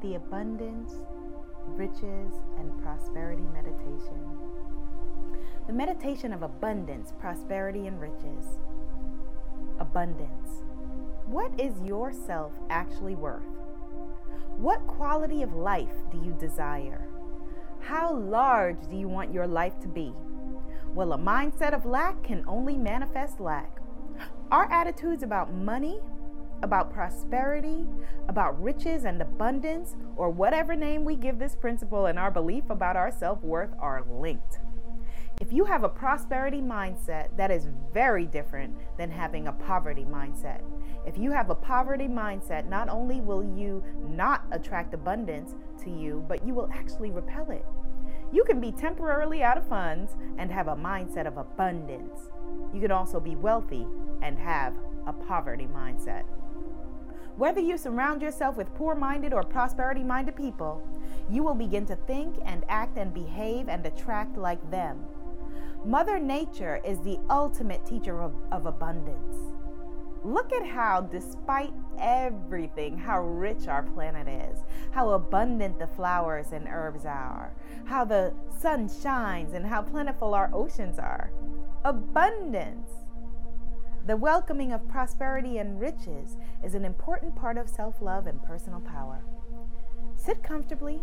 the Abundance, Riches, and Prosperity Meditation. The meditation of abundance, prosperity, and riches. Abundance. What is your self actually worth? What quality of life do you desire? How large do you want your life to be? Well, a mindset of lack can only manifest lack. Our attitudes about money, about prosperity, about riches and abundance, or whatever name we give this principle, and our belief about our self worth are linked. If you have a prosperity mindset, that is very different than having a poverty mindset. If you have a poverty mindset, not only will you not attract abundance to you, but you will actually repel it. You can be temporarily out of funds and have a mindset of abundance. You can also be wealthy and have a poverty mindset. Whether you surround yourself with poor minded or prosperity minded people, you will begin to think and act and behave and attract like them. Mother Nature is the ultimate teacher of, of, abundance. Look at how, despite everything, how rich our planet is, how abundant the flowers and herbs are, how the sun shines, and how plentiful our oceans are. Abundance. The welcoming of prosperity and riches is an important part of self love and personal power. Sit comfortably,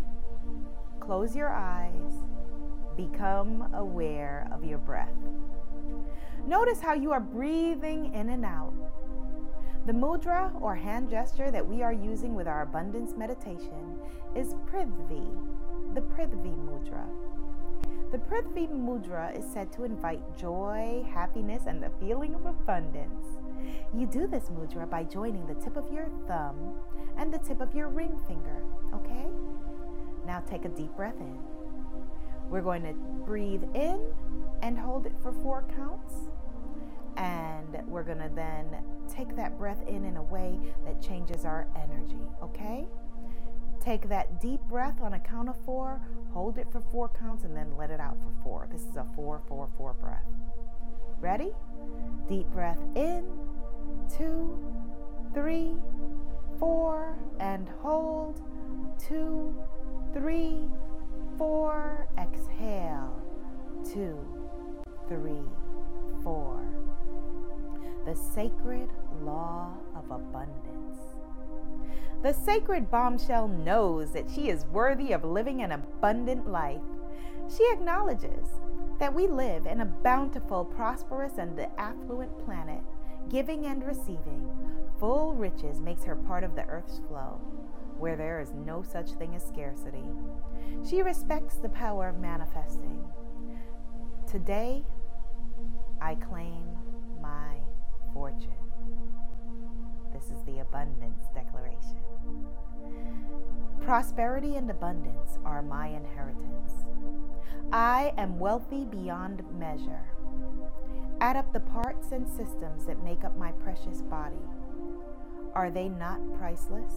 close your eyes, become aware of your breath. Notice how you are breathing in and out. The mudra or hand gesture that we are using with our abundance meditation is Prithvi, the Prithvi mudra. The Prithvi mudra is said to invite joy, happiness, and the feeling of abundance. You do this mudra by joining the tip of your thumb and the tip of your ring finger, okay? Now take a deep breath in. We're going to breathe in and hold it for four counts. And we're going to then take that breath in in a way that changes our energy, okay? Take that deep breath on a count of four, hold it for four counts, and then let it out for four. This is a four, four, four breath. Ready? Deep breath in, two, three, four, and hold, two, three, four. Exhale, two, three, four. The sacred law of abundance. The sacred bombshell knows that she is worthy of living an abundant life. She acknowledges that we live in a bountiful, prosperous, and affluent planet. Giving and receiving full riches makes her part of the earth's flow, where there is no such thing as scarcity. She respects the power of manifesting. Today, I claim my fortune. This is the abundance declaration. Prosperity and abundance are my inheritance. I am wealthy beyond measure. Add up the parts and systems that make up my precious body. Are they not priceless?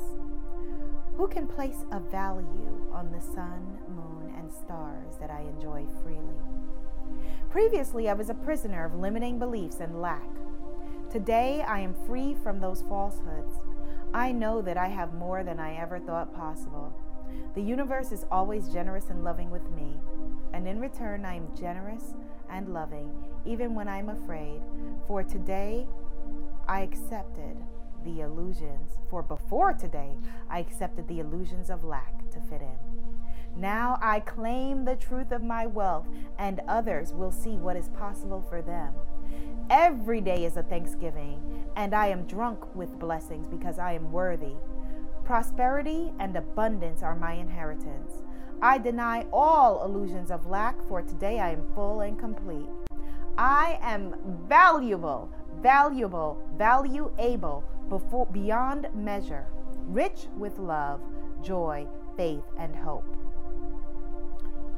Who can place a value on the sun, moon, and stars that I enjoy freely? Previously, I was a prisoner of limiting beliefs and lack. Today, I am free from those falsehoods. I know that I have more than I ever thought possible. The universe is always generous and loving with me, and in return, I am generous and loving, even when I'm afraid. For today, I accepted the illusions, for before today, I accepted the illusions of lack to fit in. Now I claim the truth of my wealth, and others will see what is possible for them. Every day is a Thanksgiving, and I am drunk with blessings because I am worthy. Prosperity and abundance are my inheritance. I deny all illusions of lack, for today I am full and complete. I am valuable, valuable, valuable before, beyond measure, rich with love, joy, faith, and hope.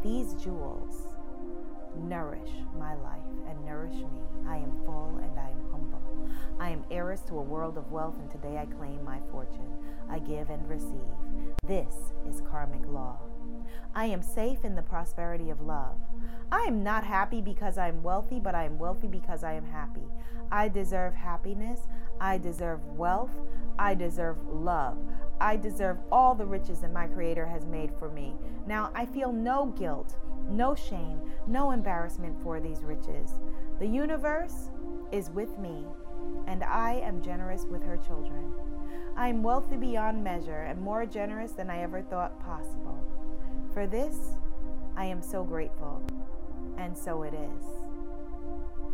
These jewels nourish my life and nourish me. I am full and I am humble. I am heiress to a world of wealth, and today I claim my fortune. I give and receive. This is karmic law. I am safe in the prosperity of love. I am not happy because I am wealthy, but I am wealthy because I am happy. I deserve happiness. I deserve wealth. I deserve love. I deserve all the riches that my Creator has made for me. Now I feel no guilt, no shame, no embarrassment for these riches. The universe is with me, and I am generous with her children. I am wealthy beyond measure and more generous than I ever thought possible. For this, I am so grateful, and so it is.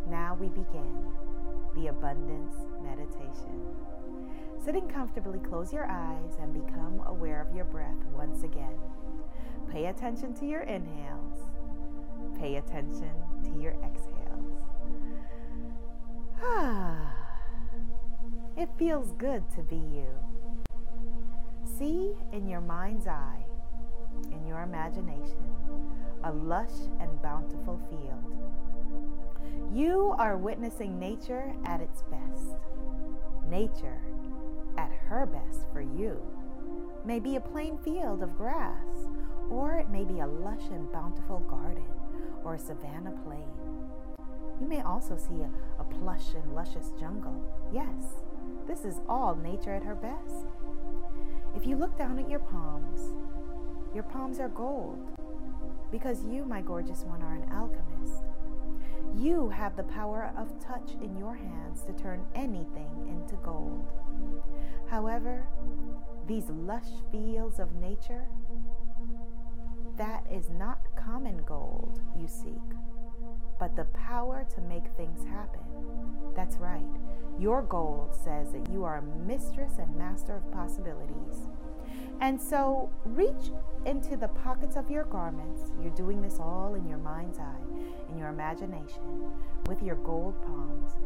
Now we begin the abundance meditation. Sitting comfortably, close your eyes and become aware of your breath once again. Pay attention to your inhales, pay attention to your exhales. It feels good to be you. See in your mind's eye, in your imagination, a lush and bountiful field. You are witnessing nature at its best. Nature at her best for you may be a plain field of grass, or it may be a lush and bountiful garden or a savanna plain. You may also see a, a plush and luscious jungle. Yes, this is all nature at her best. If you look down at your palms, your palms are gold because you, my gorgeous one, are an alchemist. You have the power of touch in your hands to turn anything into gold. However, these lush fields of nature, that is not common gold you seek, but the power to make things happen. That's right. Your gold says that you are a mistress and master of possibilities. And so reach into the pockets of your garments. You're doing this all in your mind's eye, in your imagination, with your gold palms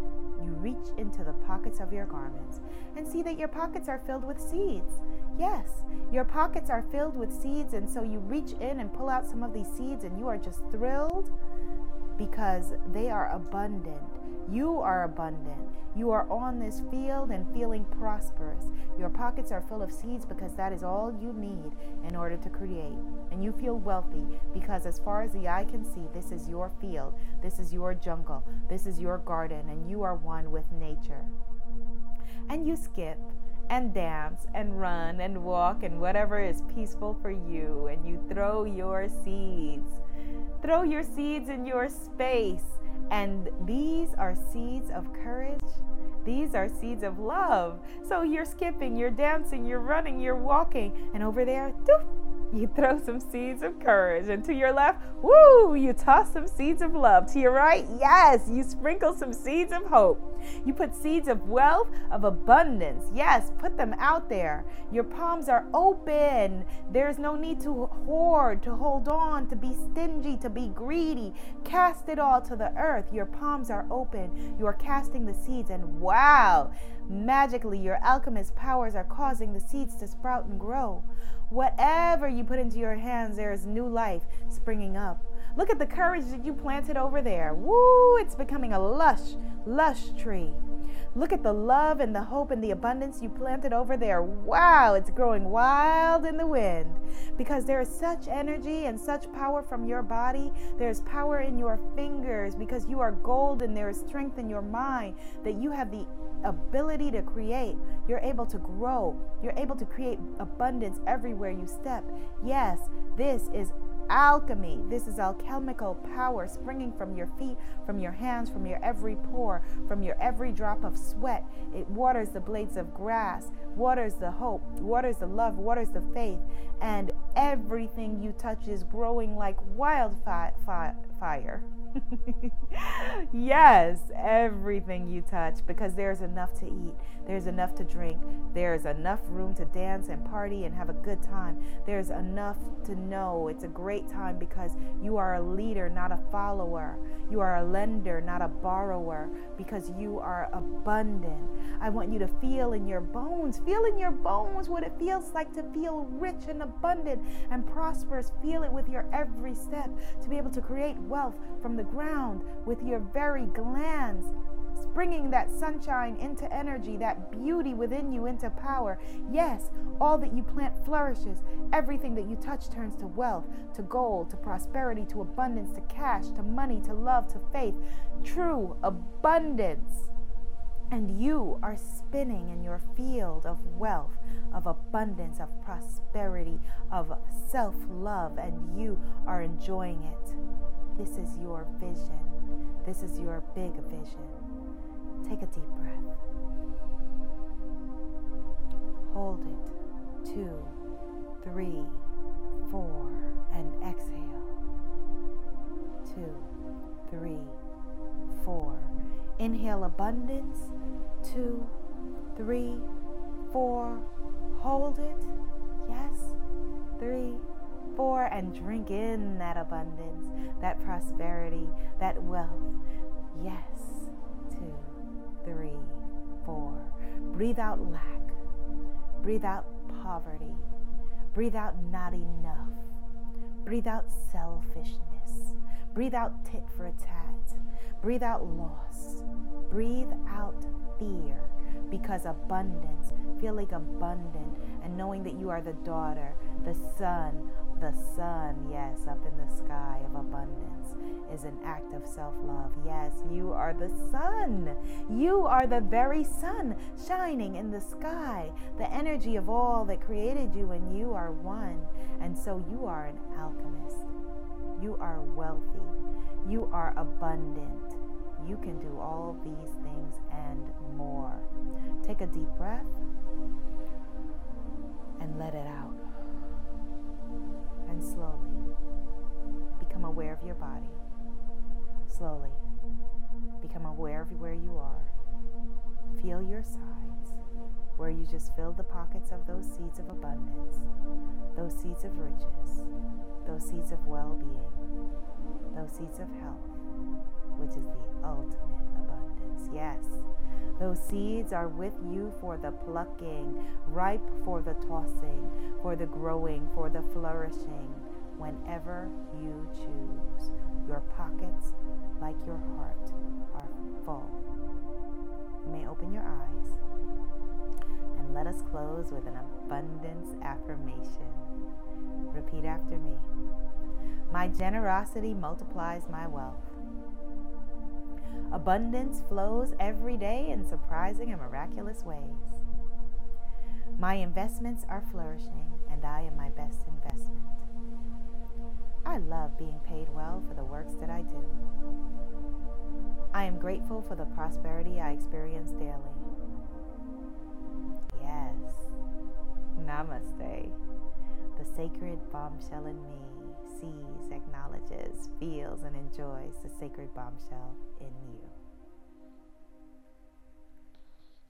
you reach into the pockets of your garments and see that your pockets are filled with seeds. Yes, your pockets are filled with seeds, and so you reach in and pull out some of these seeds, and you are just thrilled because they are abundant. You are abundant. You are on this field and feeling prosperous. Your pockets are full of seeds because that is all you need in order to create. And you feel wealthy because, as far as the eye can see, this is your field, this is your jungle, this is your garden, and you are one with nature. And you skip and dance and run and walk and whatever is peaceful for you, and you throw your seeds. Throw your seeds in your space and these are seeds of courage. These are seeds of love. So you're skipping, you're dancing, you're running, you're walking, and over there, doof, you throw some seeds of courage. And to your left, woo, you toss some seeds of love. To your right, yes, you sprinkle some seeds of hope. You put seeds of wealth, of abundance. Yes, put them out there. Your palms are open. There's no need to hoard, to hold on, to be stingy, to be greedy. Cast it all to the earth. Your palms are open. You are casting the seeds, and wow, magically, your alchemist powers are causing the seeds to sprout and grow. Whatever you put into your hands, there is new life springing up. Look at the courage that you planted over there. Woo, it's becoming a lush, lush tree. Look at the love and the hope and the abundance you planted over there. Wow, it's growing wild in the wind because there is such energy and such power from your body. There's power in your fingers because you are gold and there is strength in your mind that you have the ability to create. You're able to grow. You're able to create abundance everywhere you step. Yes, this is alchemy. This is alchemical power springing from your feet, from your hands, from your every pore, from your every drop of sweat. It waters the blades of grass, waters the hope, waters the love, waters the faith, and everything you touch is growing like wildfire. yes, everything you touch, because there's enough to eat, there's enough to drink, there's enough room to dance and party and have a good time. There's enough to know it's a great time because you are a leader, not a follower. You are a lender, not a borrower, because you are abundant. I want you to feel in your bones, feel in your bones what it feels like to feel rich and abundant and prosperous. Feel it with your every step to be able to create wealth from the ground with your very glands, bringing that sunshine into energy, that beauty within you into power. Yes, all that you plant flourishes. Everything that you touch turns to wealth, to gold, to prosperity, to abundance, to cash, to money, to love, to faith. True abundance. And you are spinning in your field of wealth, of abundance, of prosperity, of self love, and you are enjoying it. This is your vision. This is your big vision. Take a deep breath. Hold it. Two, three, four, and exhale. Two, three, four. Inhale abundance. Two, three, four. Hold it. Four. And drink in that abundance, that prosperity, that wealth. Yes. Two, three, four. Breathe out lack. Breathe out poverty. Breathe out not enough. Breathe out selfishness. Breathe out tit for tat. Breathe out loss. Breathe out fear because abundance, feeling abundant and knowing that you are the daughter, the son, the sun, yes, up in the sky of abundance is an act of self love. Yes, you are the sun. You are the very sun shining in the sky, the energy of all that created you, and you are one. And so you are an alchemist. You are wealthy. You are abundant. You can do all these things and more. Take a deep breath and let it out. And slowly become aware of your body. Slowly become aware of where you are. Feel your sides, where you just filled the pockets of those seeds of abundance, those seeds of riches, those seeds of well being, those seeds of health, which is the ultimate abundance. Yes, those seeds are with you for the plucking, ripe for the tossing, for the growing, for the flourishing, whenever you choose. Your pockets, like your heart, are full. You may open your eyes and let us close with an abundance affirmation. Repeat after me. My generosity multiplies my wealth. Abundance flows every day in surprising and miraculous ways. My investments are flourishing, and I am my best investment. I love being paid well for the works that I do. I am grateful for the prosperity I experience daily. Yes. Namaste. The sacred bombshell in me sees, acknowledges, feels, and enjoys the sacred bombshell in you.